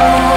Oh.